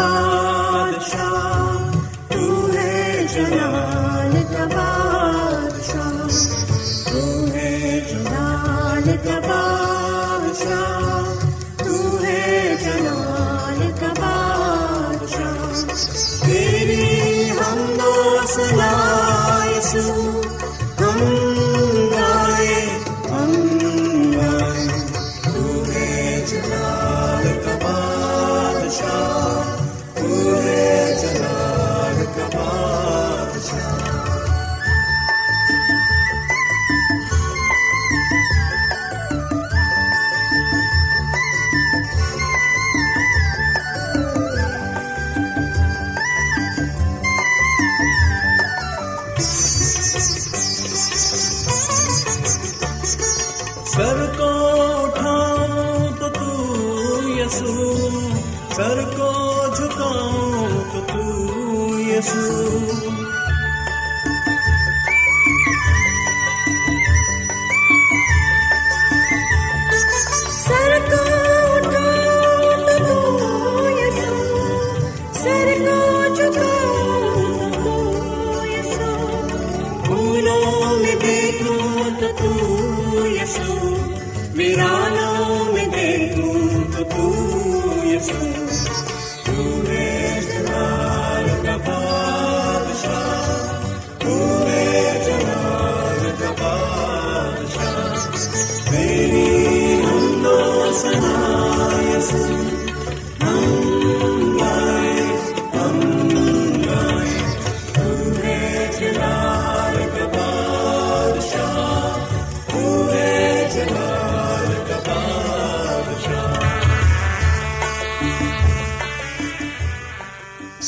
بادشاہ کا بادشاہ تو ہے 예수 میرا نام دیکھوں تو تو یسو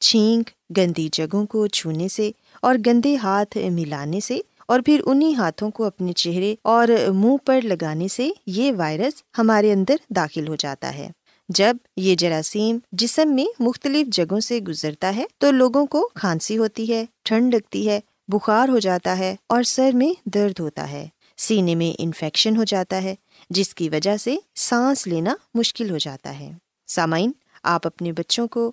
چھینک، گندی جگہوں کو چھونے سے اور گندے ہاتھ ملانے سے اور پھر انہیں ہاتھوں کو اپنے چہرے اور منہ پر لگانے سے یہ وائرس ہمارے اندر داخل ہو جاتا ہے۔ جب یہ جراثیم جسم میں مختلف جگہوں سے گزرتا ہے تو لوگوں کو کھانسی ہوتی ہے، ٹھنڈ لگتی ہے، بخار ہو جاتا ہے اور سر میں درد ہوتا ہے۔ سینے میں انفیکشن ہو جاتا ہے، جس کی وجہ سے سانس لینا مشکل ہو جاتا ہے۔ سامعین، آپ اپنے بچوں کو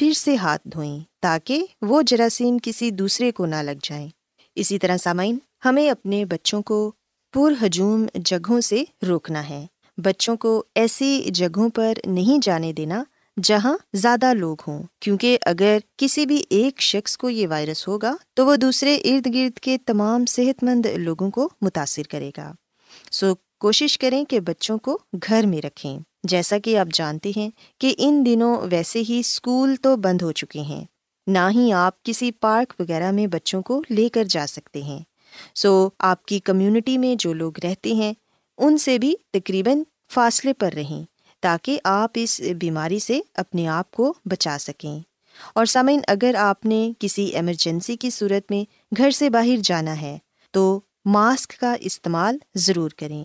پھر سے ہاتھ دھوئیں تاکہ وہ جراثیم کسی دوسرے کو نہ لگ جائیں۔ اسی طرح سامعین ہمیں اپنے بچوں کو پر ہجوم جگہوں سے روکنا ہے۔ بچوں کو ایسی جگہوں پر نہیں جانے دینا جہاں زیادہ لوگ ہوں کیونکہ اگر کسی بھی ایک شخص کو یہ وائرس ہوگا تو وہ دوسرے ارد گرد کے تمام صحت مند لوگوں کو متاثر کرے گا۔ سو so, کوشش کریں کہ بچوں کو گھر میں رکھیں۔ جیسا کہ آپ جانتے ہیں کہ ان دنوں ویسے ہی اسکول تو بند ہو چکے ہیں۔ نہ ہی آپ کسی پارک وغیرہ میں بچوں کو لے کر جا سکتے ہیں۔ سو آپ کی کمیونٹی میں جو لوگ رہتے ہیں، ان سے بھی تقریباً فاصلے پر رہیں تاکہ آپ اس بیماری سے اپنے آپ کو بچا سکیں۔ اور سامعین، اگر آپ نے کسی ایمرجنسی کی صورت میں گھر سے باہر جانا ہے، تو ماسک کا استعمال ضرور کریں۔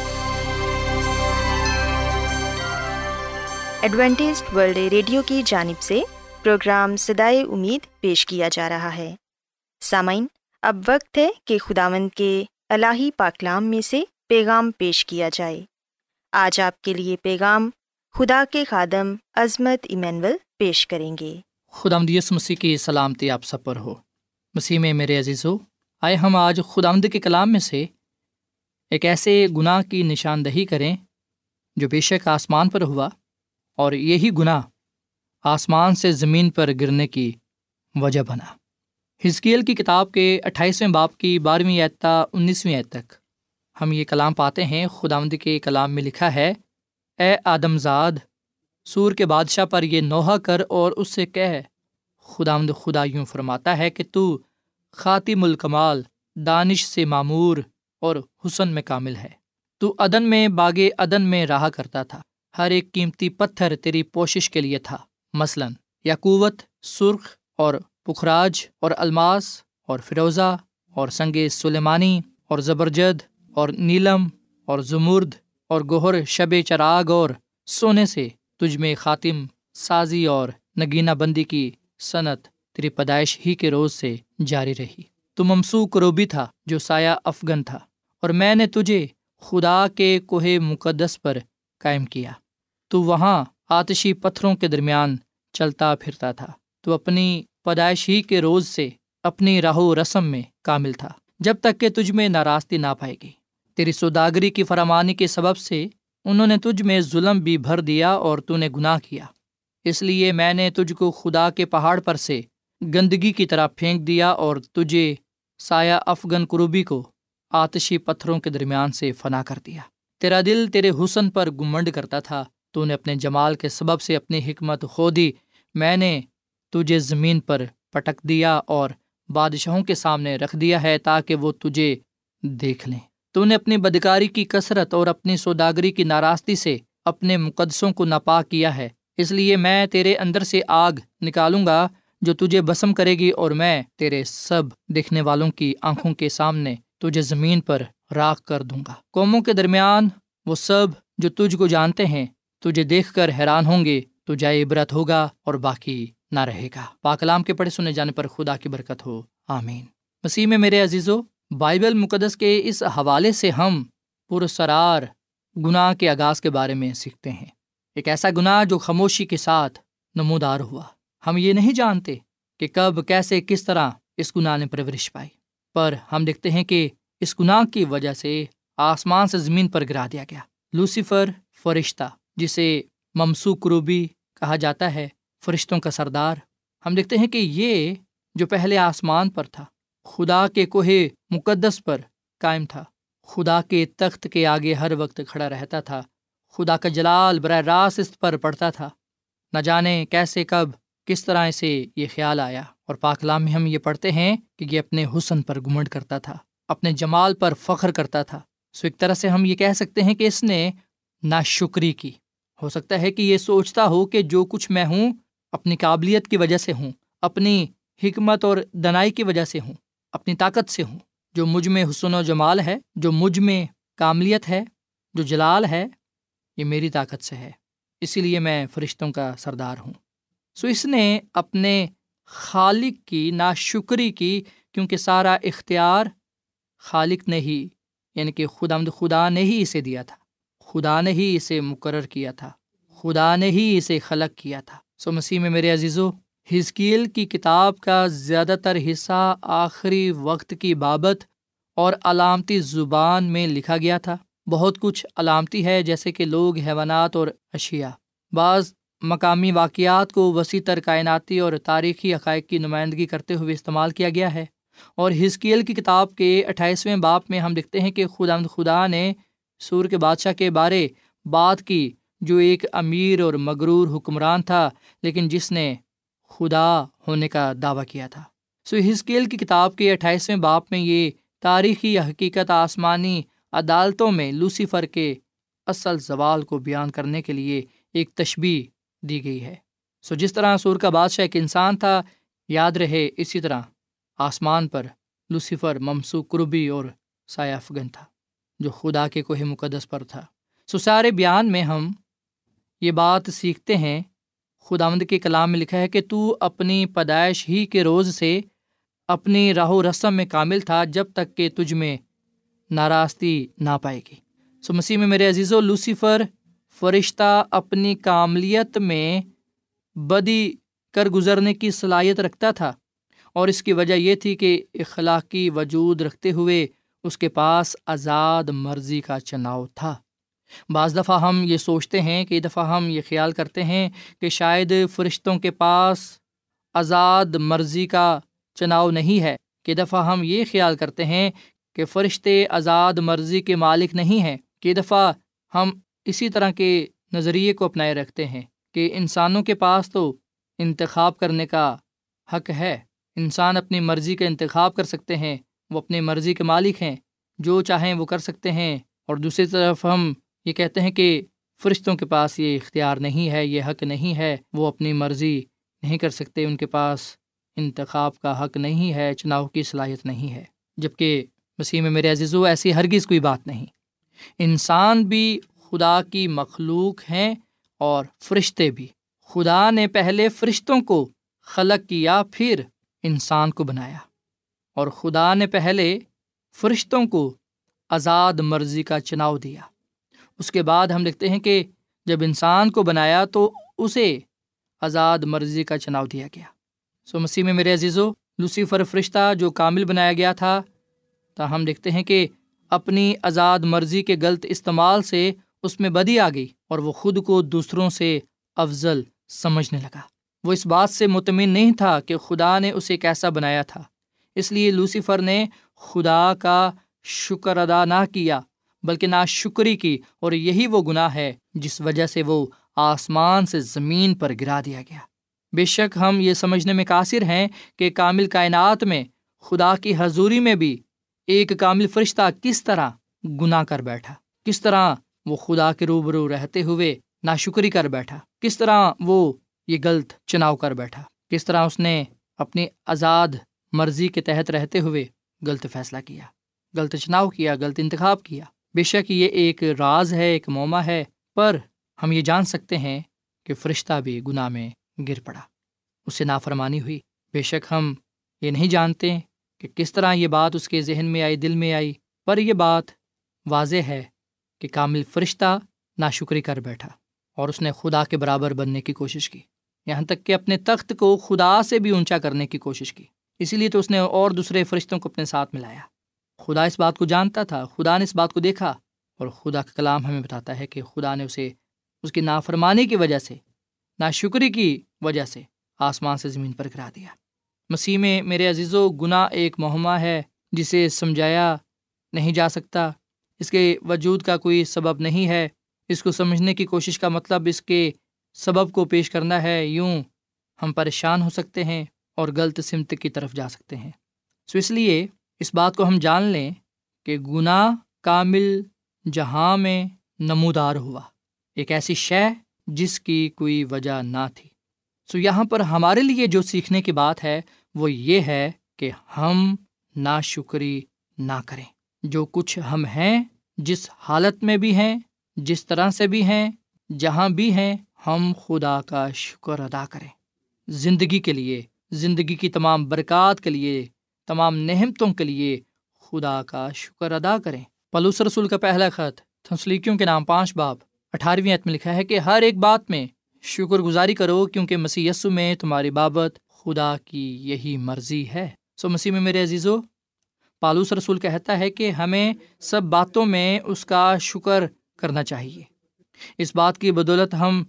Adventist world radio کی جانب سے پروگرام سدائے امید پیش کیا جا رہا ہے۔ سامعین، اب وقت ہے کہ خداوند کے الہی پاکلام میں سے پیغام پیش کیا جائے۔ آج آپ کے لیے پیغام خدا کے خادم عظمت ایمینول پیش کریں گے۔ خدا مدیس مسیح کی سلامتی آپ سب پر ہو۔ مسیح میں میرے عزیز ہو آئے ہم آج خدا آمد کے کلام میں سے ایک ایسے گناہ کی نشاندہی کریں جو بے شک آسمان پر ہوا۔ اور یہی گناہ آسمان سے زمین پر گرنے کی وجہ بنا۔ ہزکیل کی کتاب کے اٹھائیسویں باپ کی بارہویں اعتہ انیسویں اعت تک ہم یہ کلام پاتے ہیں۔ خدا آمد کے کلام میں لکھا ہے، اے آدم زاد، سور کے بادشاہ پر یہ نوحہ کر اور اس سے کہہ خدا آمد خدا یوں فرماتا ہے کہ تو خاطم الکمال، دانش سے معمور اور حسن میں کامل ہے۔ تو عدن میں، باغ عدن میں رہا کرتا تھا۔ ہر ایک قیمتی پتھر تیری پوشش کے لیے تھا۔ مثلاً یاقوت سرخ اور پخراج اور الماس اور فروزہ اور سنگ سلیمانی اور زبرجد اور نیلم اور زمرد اور گہر شب چراغ اور سونے سے تجھ میں خاتم سازی اور نگینہ بندی کی صنعت تیری پیدائش ہی کے روز سے جاری رہی۔ تو ممسو کروبی تھا جو سایہ افغن تھا اور میں نے تجھے خدا کے کوہ مقدس پر قائم کیا۔ تو وہاں آتشی پتھروں کے درمیان چلتا پھرتا تھا۔ تو اپنی پیدائش ہی کے روز سے اپنی راہ و رسم میں کامل تھا۔ جب تک کہ تجھ میں ناراستی نہ پائے گی۔ تیری سوداگری کی فرامانی کے سبب سے انہوں نے تجھ میں ظلم بھی بھر دیا اور تو نے گناہ کیا۔ اس لیے میں نے تجھ کو خدا کے پہاڑ پر سے گندگی کی طرح پھینک دیا اور تجھے سایہ افغن قروبی کو آتشی پتھروں کے درمیان سے فنا کر دیا۔ تیرا دل تیرے حسن پر گمنڈ کرتا تھا۔ تو نے اپنے جمال کے سبب سے اپنی حکمت کھو دی۔ میں نے تجھے زمین پر پٹک دیا اور بادشاہوں کے سامنے رکھ دیا ہے تاکہ وہ تجھے دیکھ لیں۔ تو نے اپنی بدکاری کی کثرت اور اپنی سوداگری کی ناراستی سے اپنے مقدسوں کو ناپاک کیا ہے۔ اس لیے میں تیرے اندر سے آگ نکالوں گا جو تجھے بسم کرے گی اور میں تیرے سب دیکھنے والوں کی آنکھوں کے سامنے تجھے زمین پر راکھ کر دوں گا۔ قوموں کے درمیان وہ سب جو تجھ کو جانتے ہیں تجھے دیکھ کر حیران ہوں گے، تو جائے عبرت ہوگا اور باقی نہ رہے گا۔ پاکلام کے پڑھے سنے جانے پر خدا کی برکت ہو۔ آمین۔ مسیح میں میرے عزیزو، بائبل مقدس کے اس حوالے سے ہم پرسرار گناہ کے آغاز کے بارے میں سیکھتے ہیں۔ ایک ایسا گناہ جو خاموشی کے ساتھ نمودار ہوا۔ ہم یہ نہیں جانتے کہ کب، کیسے، کس طرح اس گناہ نے پرورش پائی۔ پر ہم دیکھتے ہیں کہ اس گناہ کی وجہ سے آسمان سے زمین پر گرا دیا گیا۔ لوسیفر فرشتہ۔ جسے ممسو کروبی کہا جاتا ہے، فرشتوں کا سردار۔ ہم دیکھتے ہیں کہ یہ جو پہلے آسمان پر تھا، خدا کے کوہ مقدس پر قائم تھا۔ خدا کے تخت کے آگے ہر وقت کھڑا رہتا تھا۔ خدا کا جلال براہ راست اس پر پڑتا تھا۔ نہ جانے کیسے، کب، کس طرح سے یہ خیال آیا۔ اور پاکلام میں ہم یہ پڑھتے ہیں کہ یہ اپنے حسن پر گمنڈ کرتا تھا، اپنے جمال پر فخر کرتا تھا۔ سو ایک طرح سے ہم یہ کہہ سکتے ہیں کہ اس نے نا شکری کی۔ ہو سکتا ہے کہ یہ سوچتا ہو کہ جو کچھ میں ہوں اپنی قابلیت کی وجہ سے ہوں، اپنی حکمت اور دنائی کی وجہ سے ہوں، اپنی طاقت سے ہوں۔ جو مجھ میں حسن و جمال ہے، جو مجھ میں کاملیت ہے، جو جلال ہے، یہ میری طاقت سے ہے۔ اسی لیے میں فرشتوں کا سردار ہوں۔ سو اس نے اپنے خالق کی نا شکری کی، کیونکہ سارا اختیار خالق نے ہی یعنی کہ خدا خدا نے ہی اسے دیا تھا۔ خدا نے ہی اسے مقرر کیا تھا۔ خدا نے ہی اسے خلق کیا تھا۔ سو مسیح میں میرے عزیز و ہزکیل کی کتاب کا زیادہ تر حصہ آخری وقت کی بابت اور علامتی زبان میں لکھا گیا تھا۔ بہت کچھ علامتی ہے، جیسے کہ لوگ، حیوانات اور اشیا بعض مقامی واقعات کو وسیع تر کائناتی اور تاریخی عقائد کی نمائندگی کرتے ہوئے استعمال کیا گیا ہے۔ اور ہزکیل کی کتاب کے اٹھائیسویں باپ میں ہم دیکھتے ہیں کہ خدا خدا نے سور کے بادشاہ کے بارے بات کی، جو ایک امیر اور مغرور حکمران تھا، لیکن جس نے خدا ہونے کا دعویٰ کیا تھا۔ سو ہزکیل کی کتاب کے اٹھائیسویں باپ میں یہ تاریخی حقیقت آسمانی عدالتوں میں لوسیفر کے اصل زوال کو بیان کرنے کے لیے ایک تشبی دی گئی ہے۔ سو جس طرح سور کا بادشاہ ایک انسان تھا، یاد رہے اسی طرح آسمان پر لوسیفر ممسو قربی اور سایہ افغن تھا۔ جو خدا کے کوہ مقدس پر تھا۔ سو سارے بیان میں ہم یہ بات سیکھتے ہیں خدا آمد کے کلام میں لکھا ہے کہ تو اپنی پیدائش ہی کے روز سے اپنی راہ و رسم میں کامل تھا جب تک کہ تجھ میں ناراستی نہ پائے گی۔ سو مسیح میں میرے عزیز و لوسیفر فرشتہ اپنی کاملیت میں بدی کر گزرنے کی صلاحیت رکھتا تھا اور اس کی وجہ یہ تھی کہ اخلاقی وجود رکھتے ہوئے اس کے پاس آزاد مرضی کا چناؤ تھا۔ بعض دفعہ ہم یہ سوچتے ہیں کہ دفعہ ہم یہ خیال کرتے ہیں کہ شاید فرشتوں کے پاس آزاد مرضی کا چناؤ نہیں ہے۔ کہ دفعہ ہم یہ خیال کرتے ہیں کہ فرشتے آزاد مرضی کے مالک نہیں ہیں۔ کہ دفعہ ہم اسی طرح کے نظریے کو اپنائے رکھتے ہیں کہ انسانوں کے پاس تو انتخاب کرنے کا حق ہے۔ انسان اپنی مرضی کا انتخاب کر سکتے ہیں۔ وہ اپنی مرضی کے مالک ہیں، جو چاہیں وہ کر سکتے ہیں۔ اور دوسری طرف ہم یہ کہتے ہیں کہ فرشتوں کے پاس یہ اختیار نہیں ہے، یہ حق نہیں ہے، وہ اپنی مرضی نہیں کر سکتے، ان کے پاس انتخاب کا حق نہیں ہے، چناؤ کی صلاحیت نہیں ہے۔ جبکہ مسیح میں میرے عزیز و ایسی ہرگز کوئی بات نہیں۔ انسان بھی خدا کی مخلوق ہیں اور فرشتے بھی۔ خدا نے پہلے فرشتوں کو خلق کیا، پھر انسان کو بنایا۔ اور خدا نے پہلے فرشتوں کو آزاد مرضی کا چناؤ دیا۔ اس کے بعد ہم دیکھتے ہیں کہ جب انسان کو بنایا تو اسے آزاد مرضی کا چناؤ دیا گیا۔ سو مسیح میں میرے عزیز و لوسیفر فرشتہ جو کامل بنایا گیا تھا تو ہم دیکھتے ہیں کہ اپنی آزاد مرضی کے غلط استعمال سے اس میں بدی آ گئی اور وہ خود کو دوسروں سے افضل سمجھنے لگا۔ وہ اس بات سے مطمئن نہیں تھا کہ خدا نے اسے کیسا بنایا تھا۔ اس لیے لوسیفر نے خدا کا شکر ادا نہ کیا، بلکہ نا شکری کی، اور یہی وہ گناہ ہے جس وجہ سے وہ آسمان سے زمین پر گرا دیا گیا۔ بے شک ہم یہ سمجھنے میں قاصر ہیں کہ کامل کائنات میں، خدا کی حضوری میں بھی ایک کامل فرشتہ کس طرح گناہ کر بیٹھا، کس طرح وہ خدا کے روبرو رہتے ہوئے نا شکری کر بیٹھا، کس طرح وہ یہ غلط چناؤ کر بیٹھا، کس طرح اس نے اپنی آزاد مرضی کے تحت رہتے ہوئے غلط فیصلہ کیا، غلط چناؤ کیا، غلط انتخاب کیا۔ بے شک یہ ایک راز ہے، ایک موما ہے، پر ہم یہ جان سکتے ہیں کہ فرشتہ بھی گناہ میں گر پڑا۔ اس سے نافرمانی ہوئی۔ بے شک ہم یہ نہیں جانتے کہ کس طرح یہ بات اس کے ذہن میں آئی، دل میں آئی، پر یہ بات واضح ہے کہ کامل فرشتہ ناشکری کر بیٹھا اور اس نے خدا کے برابر بننے کی کوشش کی۔ یہاں تک کہ اپنے تخت کو خدا سے بھی اونچا کرنے کی کوشش کی۔ اسی لیے تو اس نے اور دوسرے فرشتوں کو اپنے ساتھ ملایا۔ خدا اس بات کو جانتا تھا، خدا نے اس بات کو دیکھا اور خدا کا کلام ہمیں بتاتا ہے کہ خدا نے اسے، اس کی نافرمانی کی وجہ سے نا شکری کی وجہ سے آسمان سے زمین پر گرا دیا۔ مسیح میں میرے عزیز و گناہ ایک مہمہ ہے جسے سمجھایا نہیں جا سکتا۔ اس کے وجود کا کوئی سبب نہیں ہے۔ اس کو سمجھنے کی کوشش کا مطلب اس کے سبب کو پیش کرنا ہے۔ یوں ہم پریشان ہو سکتے ہیں۔ اور غلط سمت کی طرف جا سکتے ہیں۔ سو اس لیے اس بات کو ہم جان لیں کہ گناہ کامل جہاں میں نمودار ہوا۔ ایک ایسی شے جس کی کوئی وجہ نہ تھی۔ سو یہاں پر ہمارے لیے جو سیکھنے کی بات ہے وہ یہ ہے کہ ہم نا شکری نہ کریں۔ جو کچھ ہم ہیں، جس حالت میں بھی ہیں، جس طرح سے بھی ہیں، جہاں بھی ہیں، ہم خدا کا شکر ادا کریں۔ زندگی کے لیے زندگی کی تمام برکات کے لیے، تمام نہمتوں کے لیے خدا کا شکر ادا کریں۔ پلوس رسول کا پہلا خط، تھنسلیکیوں کے نام پانچ باب، اٹھارہویں عت میں لکھا ہے کہ ہر ایک بات میں شکر گزاری کرو کیونکہ مسیح یسو میں تمہاری بابت خدا کی یہی مرضی ہے۔ سو مسیح میں میرے عزیزو پالوس رسول کہتا ہے کہ ہمیں سب باتوں میں اس کا شکر کرنا چاہیے۔ اس بات کی بدولت ہم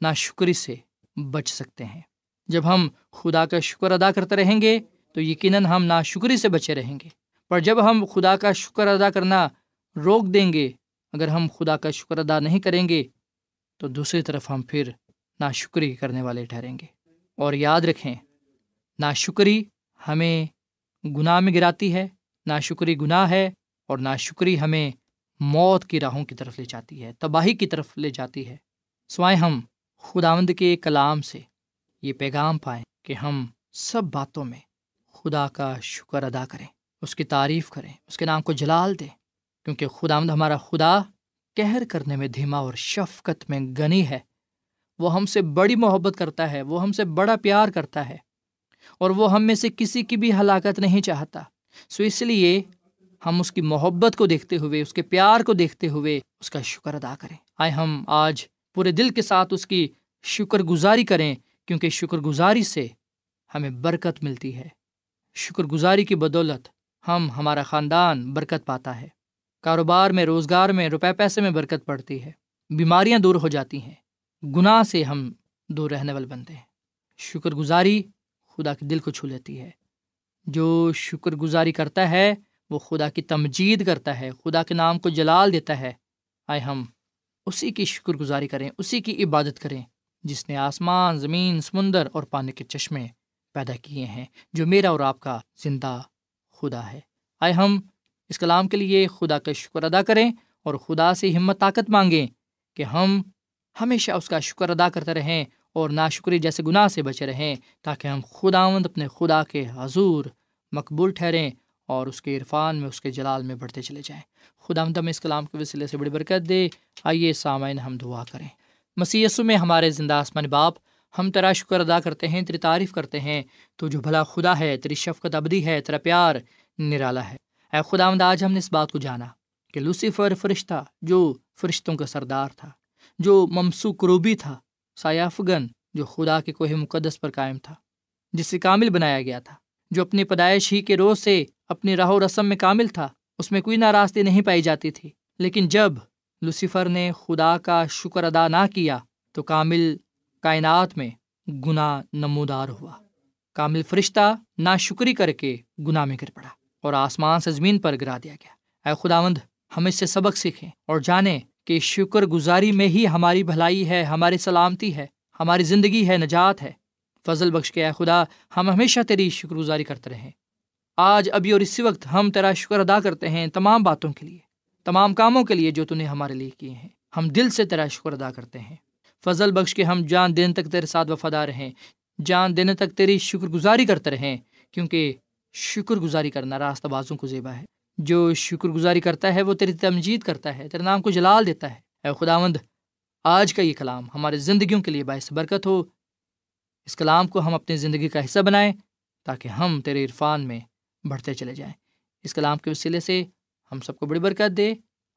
نا شکری سے بچ سکتے ہیں۔ جب ہم خدا کا شکر ادا کرتے رہیں گے تو یقیناً ہم نا شکری سے بچے رہیں گے۔ پر جب ہم خدا کا شکر ادا کرنا روک دیں گے، اگر ہم خدا کا شکر ادا نہیں کریں گے، تو دوسری طرف ہم پھر نا شکری کرنے والے ٹھہریں گے۔ اور یاد رکھیں نا شکری ہمیں گناہ میں گراتی ہے نا شکری گناہ ہے اور نا شکری ہمیں موت کی راہوں کی طرف لے جاتی ہے، تباہی کی طرف لے جاتی ہے۔ سوائے ہم خداوند کے کلام سے۔ یہ پیغام پائیں کہ ہم سب باتوں میں خدا کا شکر ادا کریں، اس کی تعریف کریں، اس کے نام کو جلال دیں۔ کیونکہ خداوند ہمارا خدا کہر کرنے میں دھیما اور شفقت میں گنی ہے۔ وہ ہم سے بڑی محبت کرتا ہے، وہ ہم سے بڑا پیار کرتا ہے اور وہ ہم میں سے کسی کی بھی ہلاکت نہیں چاہتا۔ سو اس لیے ہم اس کی محبت کو دیکھتے ہوئے، اس کے پیار کو دیکھتے ہوئے اس کا شکر ادا کریں۔ آئے ہم آج پورے دل کے ساتھ اس کی شکر گزاری کریں۔ کیونکہ شکر گزاری سے ہمیں برکت ملتی ہے۔ شکر گزاری کی بدولت ہم، ہمارا خاندان، برکت پاتا ہے۔ کاروبار میں، روزگار میں، روپے، پیسے میں برکت پڑتی ہے۔ بیماریاں دور ہو جاتی ہیں۔ گناہ سے ہم دور رہنے والے بنتے ہیں۔ شکر گزاری خدا کے دل کو چھو لیتی ہے۔ جو شکر گزاری کرتا ہے، وہ خدا کی تمجید کرتا ہے۔ خدا کے نام کو جلال دیتا ہے۔ آئے ہم اسی کی شکر گزاری کریں، اسی کی عبادت کریں۔ جس نے آسمان، زمین، سمندر اور پانی کے چشمے پیدا کیے ہیں، جو میرا اور آپ کا زندہ خدا ہے۔ آئے ہم اس کلام کے لیے خدا کا شکر ادا کریں اور خدا سے ہمت، طاقت مانگیں کہ ہم ہمیشہ اس کا شکر ادا کرتے رہیں اور ناشکری جیسے گناہ سے بچے رہیں تاکہ ہم خداوند اپنے خدا کے حضور مقبول ٹھہریں اور اس کے عرفان میں، اس کے جلال میں بڑھتے چلے جائیں۔ خدا ہم اس کلام کے وسیلے سے بڑی برکت دے۔ آئیے سامعین ہم دعا کریں۔ مسیسو میں ہمارے زندہ آسمان باپ، ہم تیرا شکر ادا کرتے ہیں، تیری تعریف کرتے ہیں۔ تو جو بھلا خدا ہے، تیری شفقت ابدی ہے، تیرا پیار نرالا ہے۔ اے خدا آمد آج ہم نے اس بات کو جانا کہ لوسیفر فرشتہ جو فرشتوں کا سردار تھا، جو ممسو کروبی تھا سایافگن جو خدا کے کوہ مقدس پر قائم تھا جس سے کامل بنایا گیا تھا، جو اپنی پیدائش ہی کے روز سے اپنی راہ و رسم میں کامل تھا، اس میں کوئی ناراستی نہیں پائی جاتی تھی۔ لیکن جب لوسیفر نے خدا کا شکر ادا نہ کیا تو کامل کائنات میں گناہ نمودار ہوا۔ کامل فرشتہ نا شکری کر کے گناہ میں گر پڑا اور آسمان سے زمین پر گرا دیا گیا۔ اے خداوند، ہم اس سے سبق سیکھیں اور جانیں کہ شکر گزاری میں ہی ہماری بھلائی ہے، ہماری سلامتی ہے، ہماری زندگی ہے، نجات ہے۔ فضل بخش کے اے خدا، ہم ہمیشہ تیری شکر گزاری کرتے رہیں۔ آج، ابھی اور اسی وقت ہم تیرا شکر ادا کرتے ہیں تمام باتوں کے لیے۔ تمام کاموں کے لیے جو تو نے ہمارے لیے کیے ہیں۔ ہم دل سے تیرا شکر ادا کرتے ہیں۔ فضل بخش کے ہم جان دن تک تیرے ساتھ وفادار رہیں جان دینے تک تیری شکر گزاری کرتے رہیں۔ کیونکہ شکر گزاری کرنا راستہ بازوں کو زیبا ہے۔ جو شکر گزاری کرتا ہے وہ تیری تمجید کرتا ہے، تیرے نام کو جلال دیتا ہے۔ اے خدا مند آج کا یہ کلام ہمارے زندگیوں کے لیے باعث برکت ہو۔ اس کلام کو ہم اپنی زندگی کا حصہ بنائیں تاکہ ہم تیرے عرفان میں بڑھتے چلے جائیں۔ اس کلام کے وسیلے سے ہم سب کو بڑی برکت دے۔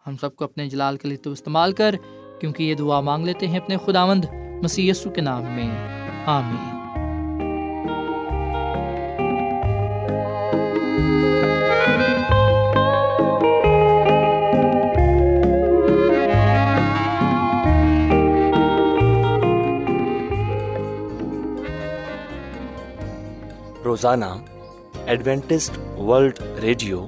ہم سب کو اپنے جلال کے لیے تو استعمال کر، کیونکہ یہ دعا مانگ لیتے ہیں اپنے خداوند مسی کے نام میں۔ آمین۔ روزانہ ایڈوینٹسٹ ورلڈ ریڈیو